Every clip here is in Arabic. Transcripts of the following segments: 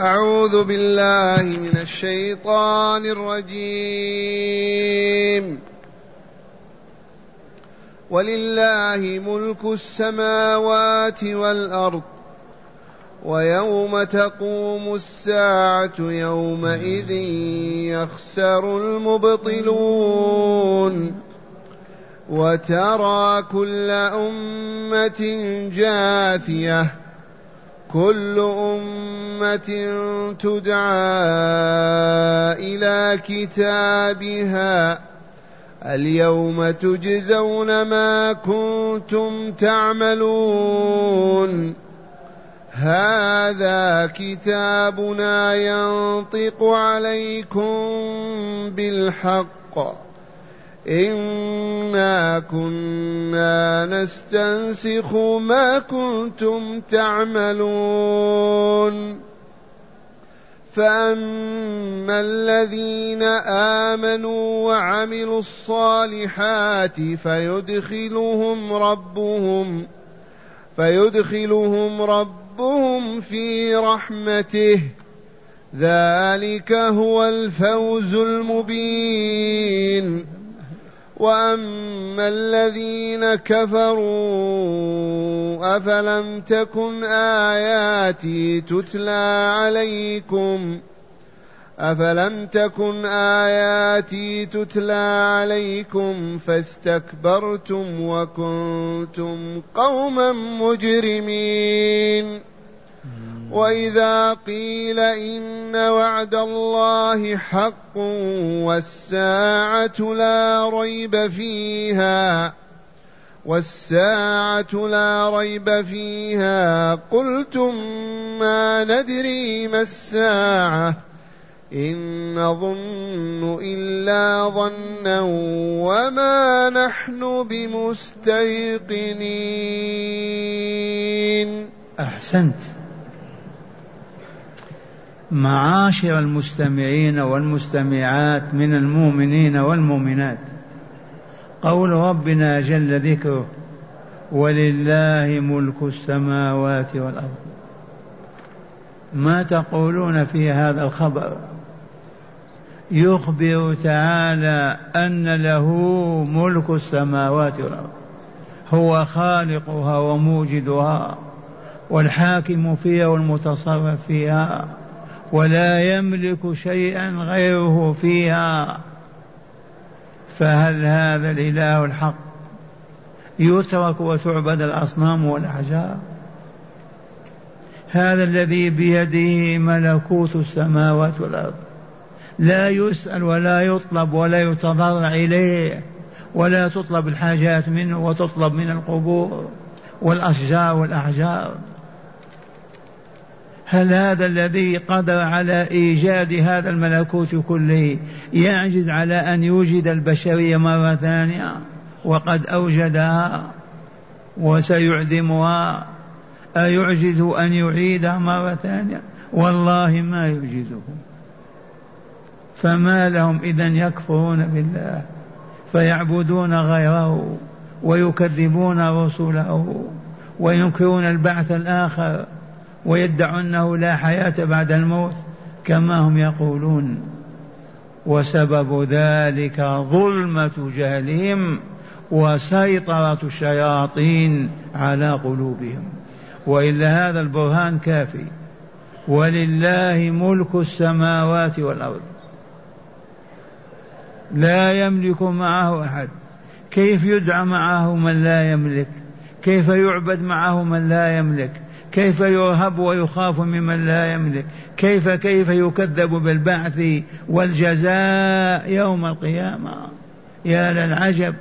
أعوذ بالله من الشيطان الرجيم. ولله ملك السماوات والأرض ويوم تقوم الساعة يومئذ يخسر المبطلون. وترى كل أمة جاثية كل أمة تدعى إلى كتابها. اليوم تجزون ما كنتم تعملون. هذا كتابنا ينطق عليكم بالحق. إنا كنا نستنسخ ما كنتم تعملون فأما الذين آمنوا وعملوا الصالحات فيدخلهم ربهم فيدخلهم ربهم في رحمته ذلك هو الفوز المبين واما الذين كفروا افلم تكن اياتي تتلى عليكم افلم تكن اياتي تتلى عليكم فاستكبرتم وكنتم قوما مجرمين واذا قيل ان وعد الله حق والساعة لا ريب فيها والساعة لا ريب فيها قلتم ما ندري ما الساعة إن نظن إلا ظنا وما نحن بمستيقنين أحسنت. معاشر المستمعين والمستمعات من المؤمنين والمؤمنات. قول ربنا جل ذكره ولله ملك السماوات والأرض. ما تقولون في هذا الخبر؟ يخبر تعالى أن له ملك السماوات والأرض. هو خالقها وموجدها والحاكم فيها والمتصرف فيها. ولا يملك شيئا غيره فيها فهل هذا الإله الحق؟ يترك وتعبد الأصنام والأحجار. هذا الذي بيده ملكوت السماوات والأرض. لا يسأل ولا يطلب ولا يتضرع إليه ولا تطلب الحاجات منه وتطلب من القبور والأشجار والأحجار. هل هذا الذي قدر على إيجاد هذا الملكوت كله يعجز على أن يوجد البشرية مرة ثانية؟ وقد أوجدها وسيعدمها. أيعجز أن يعيدها مرة ثانية؟ والله ما يعجزه. فما لهم اذا يكفرون بالله فيعبدون غيره ويكذبون رسله وينكرون البعث الآخر. ويدعون انه لا حياة بعد الموت كما هم يقولون. وسبب ذلك ظلمة جهلهم وسيطرة الشياطين على قلوبهم. وإلا هذا البرهان كافي. ولله ملك السماوات والأرض. لا يملك معه أحد. كيف يدعى معه من لا يملك؟ كيف يعبد معه من لا يملك؟ كيف يرهب ويخاف ممن لا يملك؟ كيف كيف يكذب بالبعث والجزاء يوم القيامة؟ يا للعجب.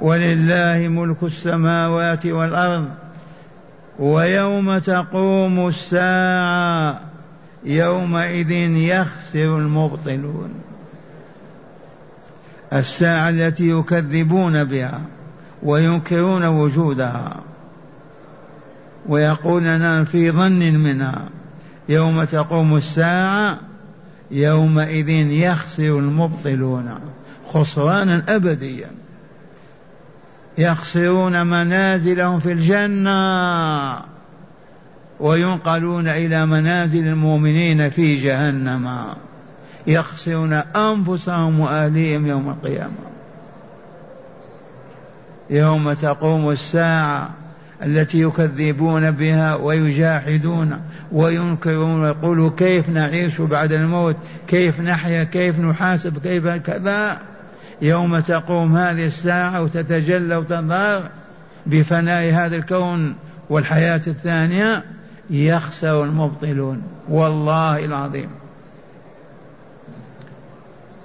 ولله ملك السماوات والأرض ويوم تقوم الساعة يومئذ يخسر المبطلون. الساعة التي يكذبون بها وينكرون وجودها. ويقولون في ظن منها يوم تقوم الساعة يومئذ يخسر المبطلون خسرانا أبديا. يخسرون منازلهم في الجنة وينقلون إلى منازل المؤمنين في جهنم. يخسرون أنفسهم وأهليهم يوم القيامة. يوم تقوم الساعة التي يكذبون بها ويجاحدون وينكرون ويقولوا كيف نعيش بعد الموت؟ كيف نحيا؟ كيف نحاسب؟ كيف كذا؟ يوم تقوم هذه الساعة وتتجلى وتظهر بفناء هذا الكون والحياة الثانية يخسر المبطلون. والله العظيم.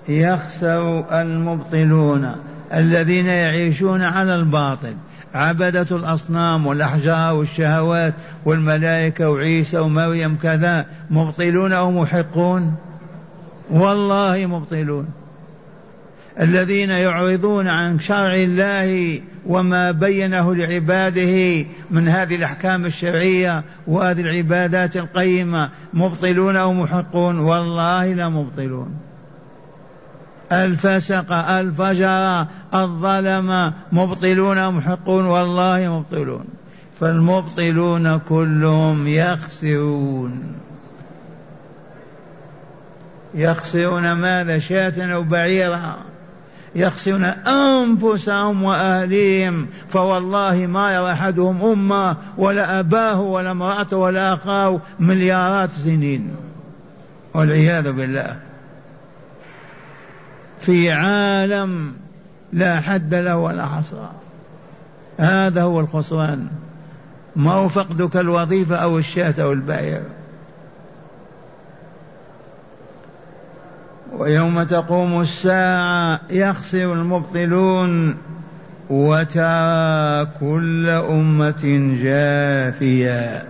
يخسر المبطلون الذين يعيشون على الباطل. عبدة الأصنام والأحجار والشهوات والملائكة وعيسى ومريم كذا مبطلون أو محقون؟ والله مبطلون. الذين يعرضون عن شرع الله وما بينه لعباده من هذه الأحكام الشرعية وهذه العبادات القيمة مبطلون أو محقون؟ والله لا مبطلون. الفسق الفجر الظلم مبطلون محقون والله مبطلون. فالمبطلون كلهم يخسرون. يخسرون ماذا؟ شاة أو بعيرا. يخسرون أنفسهم وأهليهم. فوالله ما يرى أحدهم أمة ولا أباه ولا امرأته ولا أخاه مليارات سنين. والعياذ بالله. في عالم لا حد له ولا حصر. هذا هو الخسران ما هو فقدك الوظيفة أو الشاة أو البعير ويوم تقوم الساعة يخسر المبطلون وترى كل أمة جاثية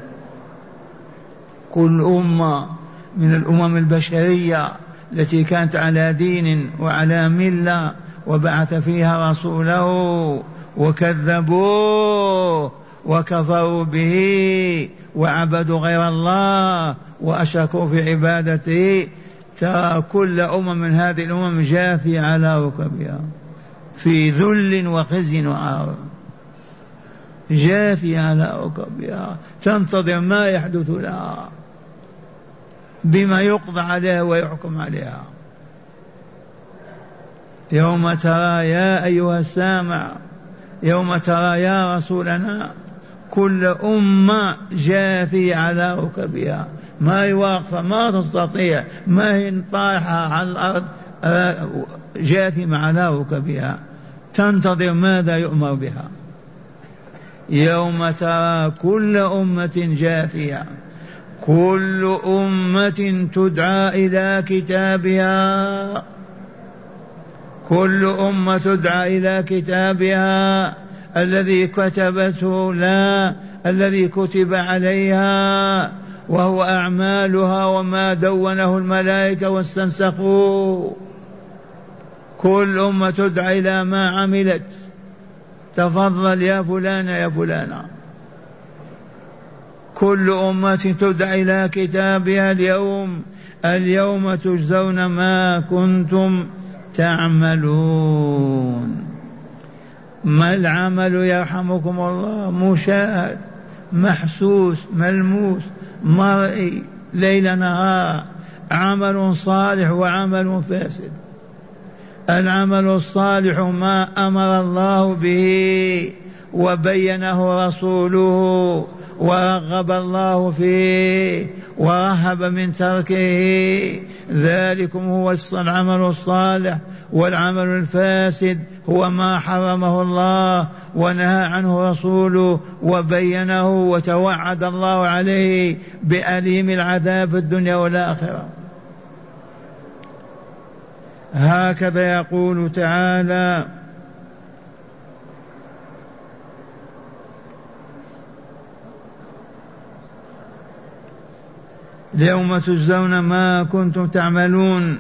كل أمة من الأمم البشرية التي كانت على دين وعلى ملة وبعث فيها رسوله وكذبوه وكفروا به وعبدوا غير الله وأشركوا في عبادته. ترى كل أمم من هذه الأمم جاثية على ركبها في ذل وخزي وعار جاثية على ركبها. تنتظر ما يحدث لها. بما يقضى عليها ويحكم عليها. يوم ترى يا أيها السامع يوم ترى يا رسولنا كل أمة جاثية على ركبها. ما هي واقفة ما تستطيع ما هي طايحة على الأرض جاثمة على ركبها. تنتظر ماذا يؤمر بها؟ يوم ترى كل أمة جاثية كل أمة تدعى إلى كتابها. كل أمة تدعى إلى كتابها. الذي كتبته لا الذي كتب عليها. وهو أعمالها وما دونه الملائكة واستنسخوا كل أمة تدعى إلى ما عملت. تفضل يا فلان يا فلانة. كل أمة تدعى إلى كتابها اليوم. اليوم تجزون ما كنتم تعملون. ما العمل يرحمكم الله؟ مشاهد محسوس ملموس مرئي ليل نهار. عمل صالح وعمل فاسد. العمل الصالح ما أمر الله به وبينه رسوله. ورغب الله فيه ورهب من تركه. ذلكم هو العمل الصالح والعمل الفاسد هو ما حرمه الله ونهى عنه رسوله وبينه وتوعد الله عليه بأليم العذاب في الدنيا والآخرة. هكذا يقول تعالى اليوم تجزون ما كنتم تعملون.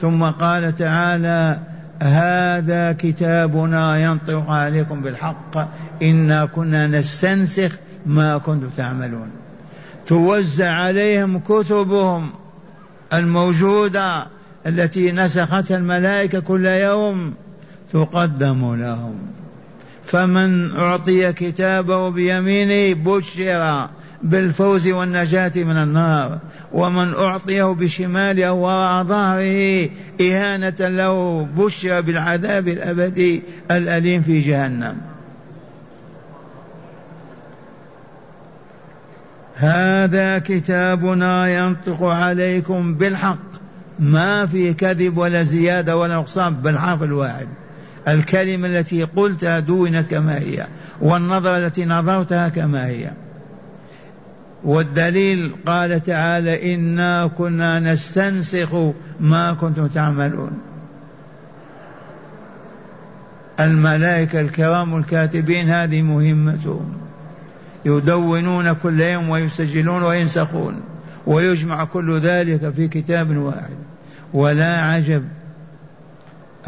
ثم قال تعالى هذا كتابنا ينطق عليكم بالحق. إنا كنا نستنسخ ما كنتم تعملون. توزع عليهم كتبهم الموجودة التي نسختها الملائكة كل يوم. تقدم لهم فمن أعطي كتابه بيمينه بشر بالفوز والنجاة من النار. ومن أعطيه بشماله وراء ظهره إهانة له بشر بالعذاب الأبدي الأليم في جهنم. هذا كتابنا ينطق عليكم بالحق. ما في كذب ولا زيادة ولا نقصان بالحرف الواحد. الكلمة التي قلتها دونت كما هي والنظرة التي نظرتها كما هي. والدليل قال تعالى إنا كنا نستنسخ ما كنتم تعملون. الملائكة الكرام الكاتبين هذه مهمتهم. يدونون كل يوم ويسجلون وينسخون ويجمع كل ذلك في كتاب واحد. ولا عجب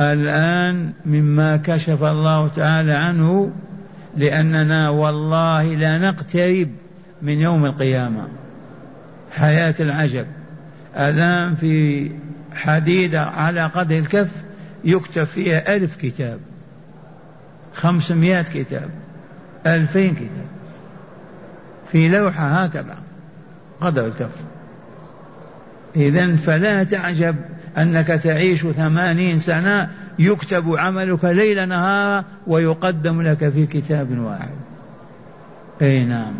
الآن مما كشف الله تعالى عنه لأننا والله لا نقترب من يوم القيامة. حياة العجب. الآن في حديدة على قدر الكف يكتب فيها ألف كتاب. خمسمائة كتاب. ألفين كتاب. في لوحة هكذا. قدر الكف. إذا فلا تعجب أنك تعيش ثمانين سنة يكتب عملك ليل نهار ويقدم لك في كتاب واحد. أي نعم.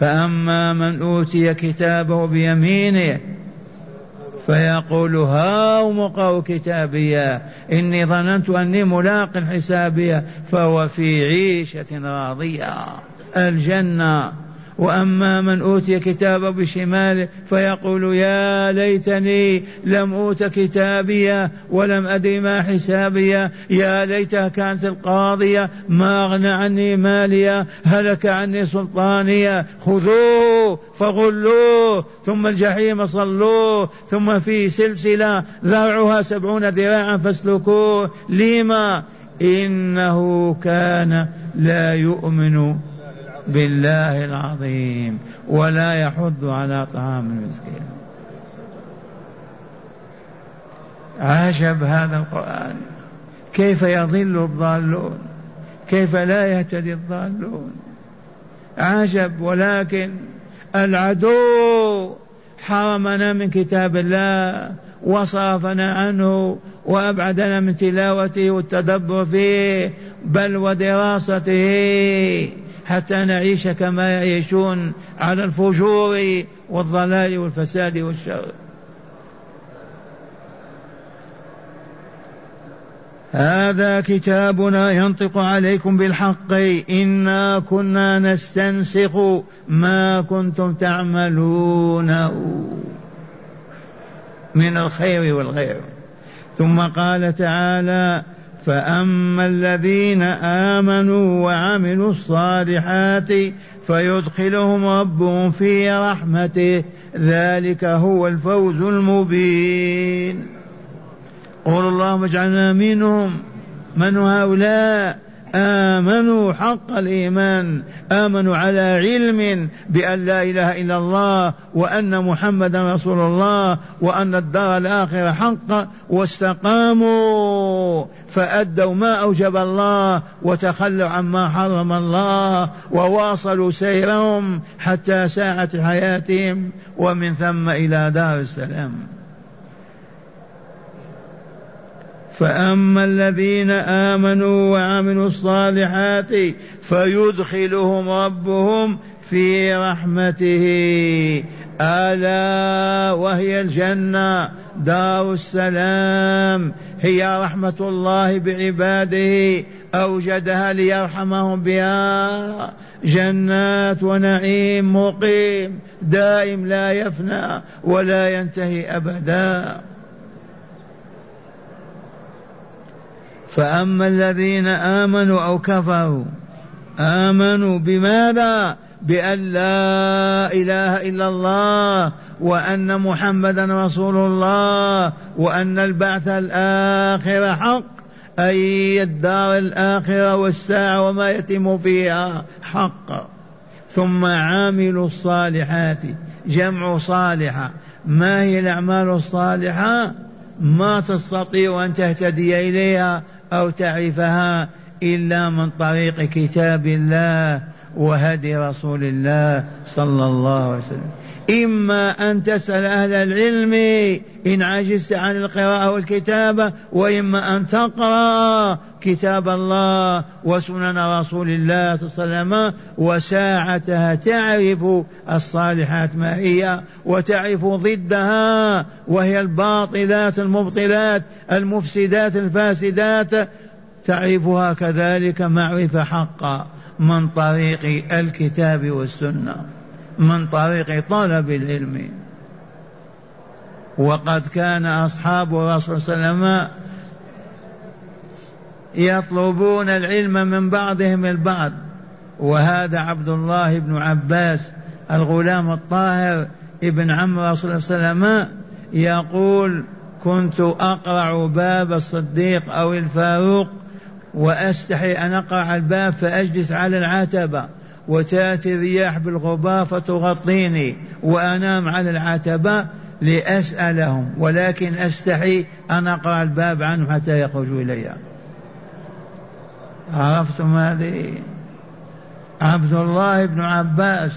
فأما من أوتي كتابه بيمينه فيقول هاوم اقرأوا كتابيا إني ظننت أني ملاق حسابيا فهو في عيشة راضية. الجنة. وأما من أوتي كتابه بشماله فيقول يا ليتني لم أوت كتابيه ولم أدري ما حسابيه يا ليتها كانت القاضية ما أغنى عني ماليه هلك عني سلطانيه خذوه فغلوه ثم الجحيم صلوه ثم في سلسلة ذرعها سبعون ذراعا فاسلكوه. لما؟ إنه كان لا يؤمن بالله العظيم ولا يحض على طعام المسكين. عجب هذا القرآن. كيف يضل الضالون؟ كيف لا يهتدي الضالون؟ عجب ولكن العدو حرمنا من كتاب الله وصرفنا عنه وأبعدنا من تلاوته والتدبر فيه بل ودراسته. حتى نعيش كما يعيشون على الفجور والضلال والفساد والشر. هذا كتابنا ينطق عليكم بالحق. إنا كنا نستنسخ ما كنتم تعملون. من الخير والغير. ثم قال تعالى فأما الذين آمنوا وعملوا الصالحات فيدخلهم ربهم في رحمته ذلك هو الفوز المبين. قول اللهم اجعلنا منهم من هؤلاء؟ آمنوا حق الإيمان آمنوا على علم بأن لا إله إلا الله وأن محمدا رسول الله وأن الدار الآخرة حق واستقاموا فأدوا ما أوجب الله وتخلوا عما حرم الله وواصلوا سيرهم حتى ساعة حياتهم ومن ثم إلى دار السلام. فأما الذين آمنوا وعملوا الصالحات فيدخلهم ربهم في رحمته. ألا وهي الجنة. دار السلام. هي رحمة الله بعباده. أوجدها ليرحمهم بها. جنات ونعيم مقيم. دائم لا يفنى ولا ينتهي أبدا. فأما الذين آمنوا أو كفروا آمنوا بماذا؟ بأن لا إله إلا الله وأن محمدا رسول الله وأن البعث الآخر حق أي الدار الآخرة والساعة وما يتم فيها حق. ثم عاملوا الصالحات جمع صالحة ما هي الأعمال الصالحة؟ ما تستطيع أن تهتدي إليها. أو تعرفها إلا من طريق كتاب الله وهدي رسول الله صلى الله عليه وسلم. إما أن تسأل أهل العلم إن عجزت عن القراءة والكتابة وإما أن تقرأ كتاب الله وسنن رسول الله صلى الله عليه وسلم وساعتها تعرف الصالحات ما هي وتعرف ضدها وهي الباطلات المبطلات المفسدات الفاسدات. تعرفها كذلك معرفة حقا من طريق الكتاب والسنة. من طريق طلب العلم. وقد كان أصحاب الرسول صلى الله عليه وسلم يطلبون العلم من بعضهم البعض. وهذا عبد الله بن عباس الغلام الطاهر ابن عم رسول الله صلى الله عليه وسلم يقول كنت أقرع باب الصديق أو الفاروق وأستحي أن أقرع الباب فأجلس على العتبة وتأتي الرياح بالغبار فتغطيني وأنام على العتبه لأسألهم ولكن أستحي أن أقرأ الباب عنهم حتى يخرجوا إلي. عرفتم هذه؟ عبد الله بن عباس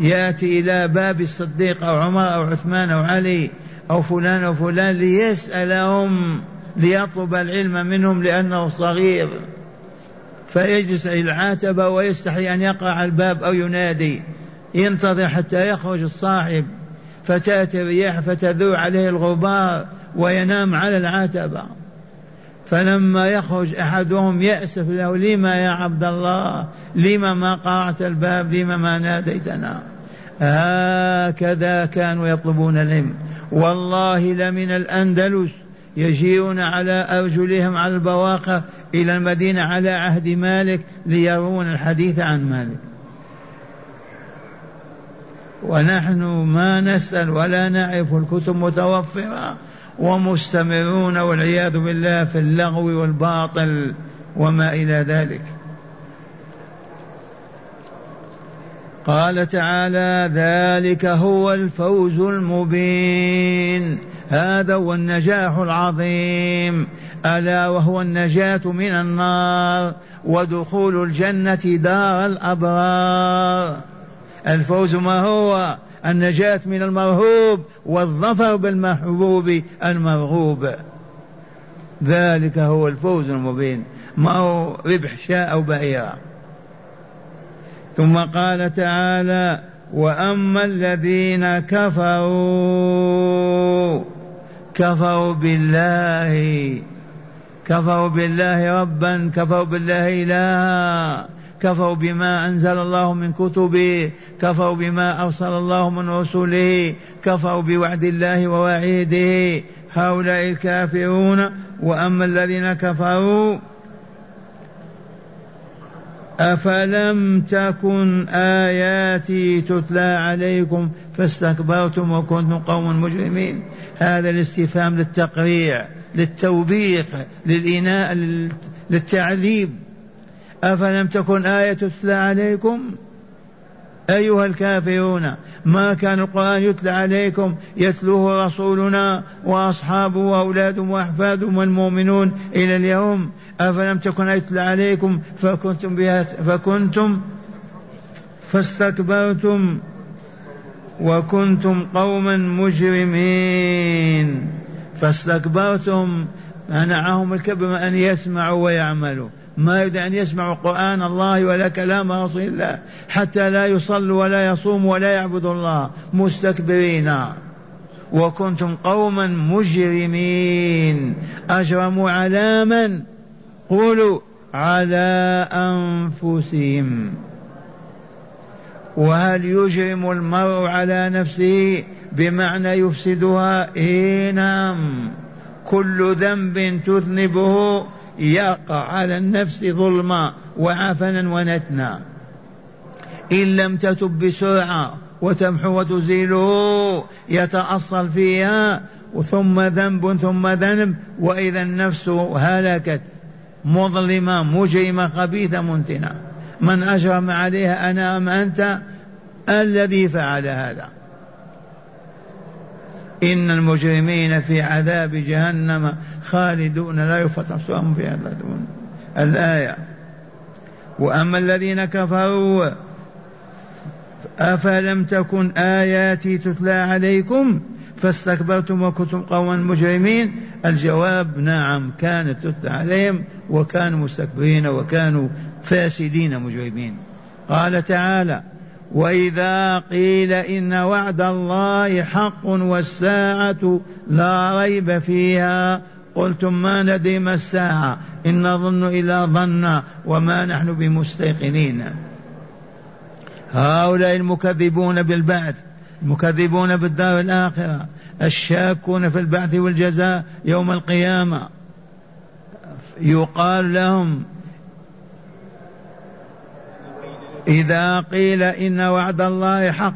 يأتي إلى باب الصديق أو عمر أو عثمان أو علي أو فلان أو فلان ليسألهم ليطلب العلم منهم لأنه صغير. فيجلس إلى العتبة ويستحي أن يقرع الباب أو ينادي. ينتظر حتى يخرج الصاحب. فتأتي الرياح فتذوع عليه الغبار وينام على العتبة فلما يخرج أحدهم يأسف له لما يا عبد الله؟ لما ما قرعت الباب؟ لما ما ناديتنا؟ هكذا كانوا يطلبون العلم. والله لمن الأندلس يجيئون على أرجلهم على البواقع إلى المدينة على عهد مالك ليرون الحديث عن مالك. ونحن ما نسأل ولا نعرف الكتب متوفرة ومستمرون والعياذ بالله في اللغو والباطل وما إلى ذلك. قال تعالى ذلك هو الفوز المبين. هذا هو النجاح العظيم. ألا وهو النجاة من النار ودخول الجنة دار الأبرار. الفوز ما هو؟ النجاة من المرهوب والظفر بالمحبوب المرغوب. ذلك هو الفوز المبين. ما هو ربح شاء أو بعيرا ثم قال تعالى وأما الذين كفروا كفروا بالله كفروا بالله ربا كفروا بالله إلها كفروا بما أنزل الله من كتبه كفروا بما أرسل الله من رسله كفروا بوعد الله ووعيده. هؤلاء الكافرون وأما الذين كفروا أفلم تكن آياتي تتلى عليكم فاستكبرتم وكنتم قوما مجرمين؟ هذا الاستفهام للتقريع. للتوبيخ للإناء للتعذيب. أفلم تكن آية تتلى عليكم؟ أيها الكافرون ما كان القرآن يتلى عليكم؟ يتلوه رسولنا وأصحابه وأولادهم وأحفادهم والمؤمنون إلى اليوم. أفلم تكن يتلى عليكم؟ فكنتم بها فكنتم فاستكبرتم وكنتم قوما مجرمين. فاستكبرتم منعهم الكبر أن يسمعوا ويعملوا. ما يريد أن يسمعوا قرآن الله ولا كلام رسول الله حتى لا يصلوا ولا يصوموا ولا يعبدوا الله. مستكبرين. وكنتم قوما مجرمين. أجرموا على من قولوا على أنفسهم. وهل يجرم المرء على نفسه بمعنى يفسدها إيه نعم كل ذنب تذنبه يقع على النفس ظلما وعفنا ونتنا. إن لم تتب بسرعة وتمحو وتزيله يتأصل فيها ثم ذنب ثم ذنب وإذا النفس هلكت. مظلمة مجرمة خبيثة منتنة. من أجرم عليها أنا أم أنت؟ الذي فعل هذا. إن المجرمين في عذاب جهنم خالدون لا يفتح سواهم فيها الآية وأما الذين كفروا أفلم تكن آياتي تتلى عليكم؟ فاستكبرتم وكنتم قوما مجرمين. الجواب نعم كانت تتلى عليهم وكانوا مستكبرين وكانوا فاسدين مجرمين. قال تعالى وإذا قيل إن وعد الله حق والساعة لا ريب فيها قلتم ما ندري ما الساعة؟ إن نظن إلا ظنا وما نحن بمستيقنين. هؤلاء المكذبون بالبعث المكذبون بالدار الآخرة الشاكون في البعث والجزاء يوم القيامة. يقال لهم إذا قيل إن وعد الله حق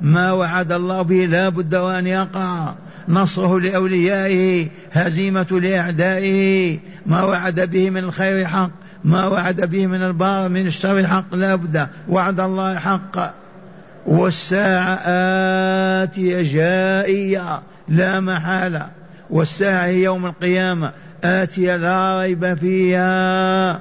ما وعد الله به لا بد وأن يقع. نصره لأوليائه هزيمة لأعدائه. ما وعد به من الخير حق ما وعد به من البار من الشر حق لا بد. وعد الله حق. والساعة آتية جائية لا محالة. والساعة يوم القيامة آتية لا ريب فيها.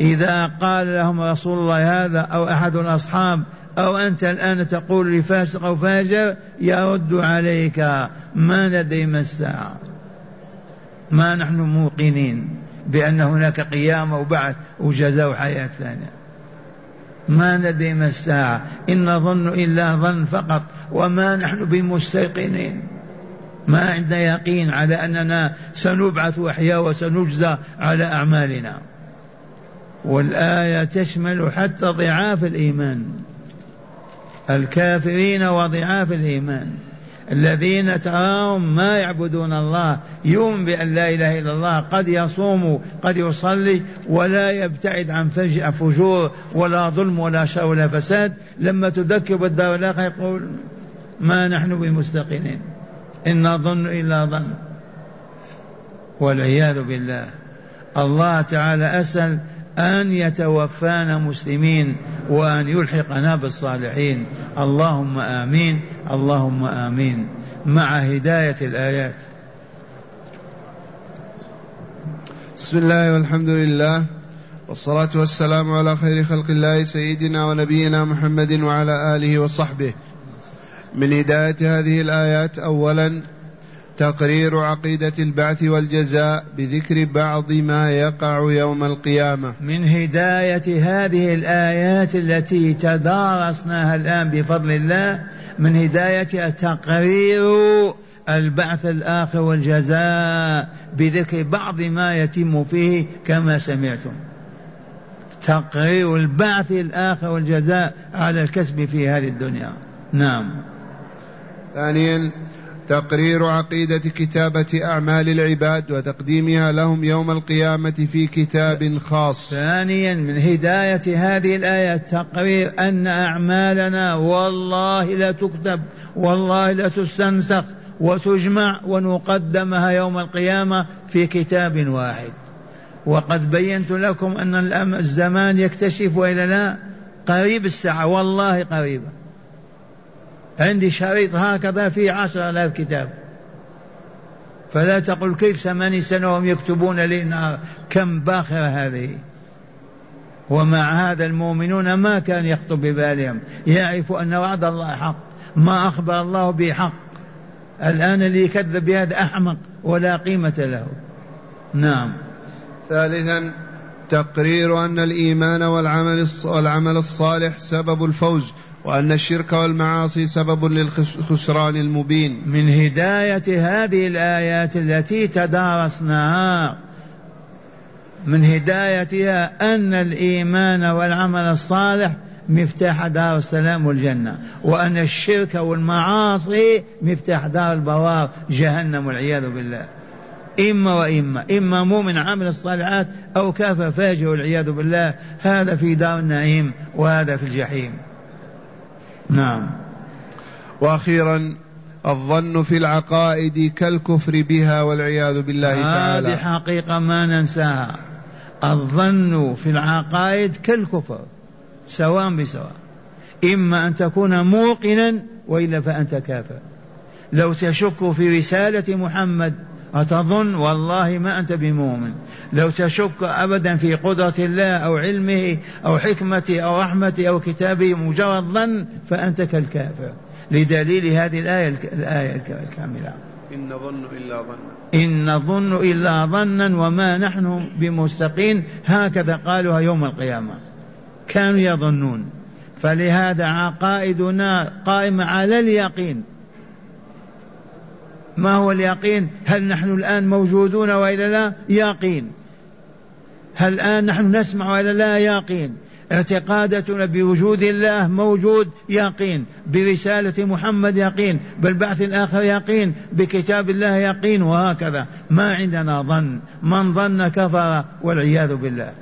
إذا قال لهم رسول الله هذا أو أحد الأصحاب أو أنت الآن تقول لفاسق أو فاجر يرد عليك ما ندري ما الساعة ما نحن موقنين بأن هناك قيامة وبعث وجزاء وحياة ثانية. ما ندري ما الساعة إن نظن إلا ظن فقط. وما نحن بمستيقنين. ما عندنا يقين على أننا سنبعث وحيا وسنجزى على أعمالنا. والآية تشمل حتى ضعاف الإيمان. الكافرين وضعاف الإيمان. الذين تراهم ما يعبدون الله يؤمن بأن لا إله إلا الله قد يصوم قد يصلي ولا يبتعد عن فجور ولا ظلم ولا شر ولا فساد. لما تذكر بالدار الآخرة يقول ما نحن بمستقيمين إن نظن إلا ظن. والعياذ بالله. الله تعالى أسأل أن يتوفانا مسلمين وأن يلحقنا بالصالحين. اللهم آمين. اللهم آمين. مع هداية الآيات. بسم الله والحمد لله والصلاة والسلام على خير خلق الله سيدنا ونبينا محمد وعلى آله وصحبه. من هداية هذه الآيات أولا تقرير عقيدة البعث والجزاء بذكر بعض ما يقع يوم القيامة. من هداية هذه الآيات التي تدارسناها الآن بفضل الله من هدايتها تقرير البعث الآخر والجزاء بذكر بعض ما يتم فيه كما سمعتم. تقرير البعث الآخر والجزاء على الكسب في هذه الدنيا. نعم. ثانيا تقرير عقيدة كتابة أعمال العباد وتقديمها لهم يوم القيامة في كتاب خاص. ثانيا من هداية هذه الآية تقرير أن أعمالنا والله لا تكتب والله لا تستنسخ وتجمع ونقدمها يوم القيامة في كتاب واحد. وقد بينت لكم أن الزمان يكتشف وإلا لا قريب الساعة والله قريبة عندي شريط هكذا فيه عشر آلاف كتاب. فلا تقل كيف ثماني سنة وهم يكتبون لنا كم باخرة هذه. ومع هذا المؤمنون ما كان يخطر ببالهم. يعرف أن وعد الله حق ما أخبر الله به حق. الآن اللي يكذب بهذا أحمق ولا قيمة له. نعم. ثالثا تقرير أن الإيمان والعمل والعمل الصالح سبب الفوز. وأن الشرك والمعاصي سبب للخسران المبين. من هداية هذه الآيات التي تدارسناها من هدايتها أن الإيمان والعمل الصالح مفتاح دار السلام والجنة وأن الشرك والمعاصي مفتاح دار البوار جهنم والعياذ بالله. إما وإما إما مؤمن عامل الصالحات أو كافر فاجر والعياذ بالله هذا في دار النعيم وهذا في الجحيم. نعم. وأخيرا الظن في العقائد كالكفر بها والعياذ بالله تعالى. هذه حقيقه ما ننساها. الظن في العقائد كالكفر سواء بسواء. إما أن تكون موقنا وإلا فأنت كافر. لو تشك في رسالة محمد أتظن والله ما أنت بمؤمن. لو تشك أبدا في قدرة الله أو علمه أو حكمته أو رحمته أو كتابه مجرد ظن فأنت كالكافر. لدليل هذه الآية الآية الكاملة. إن نظن إلا ظنا. إن نظن إلا ظنا وما نحن بمستقين هكذا قالوها يوم القيامة. كانوا يظنون. فلهذا عقائدنا قائمة على اليقين. ما هو اليقين؟ هل نحن الآن موجودون وإلا لا؟ يقين. هل الآن نحن نسمع وإلا لا؟ يقين. اعتقاداتنا بوجود الله موجود يقين. برسالة محمد يقين. بالبعث الآخر يقين. بكتاب الله يقين. وهكذا. ما عندنا ظن. من ظن كفر والعياذ بالله.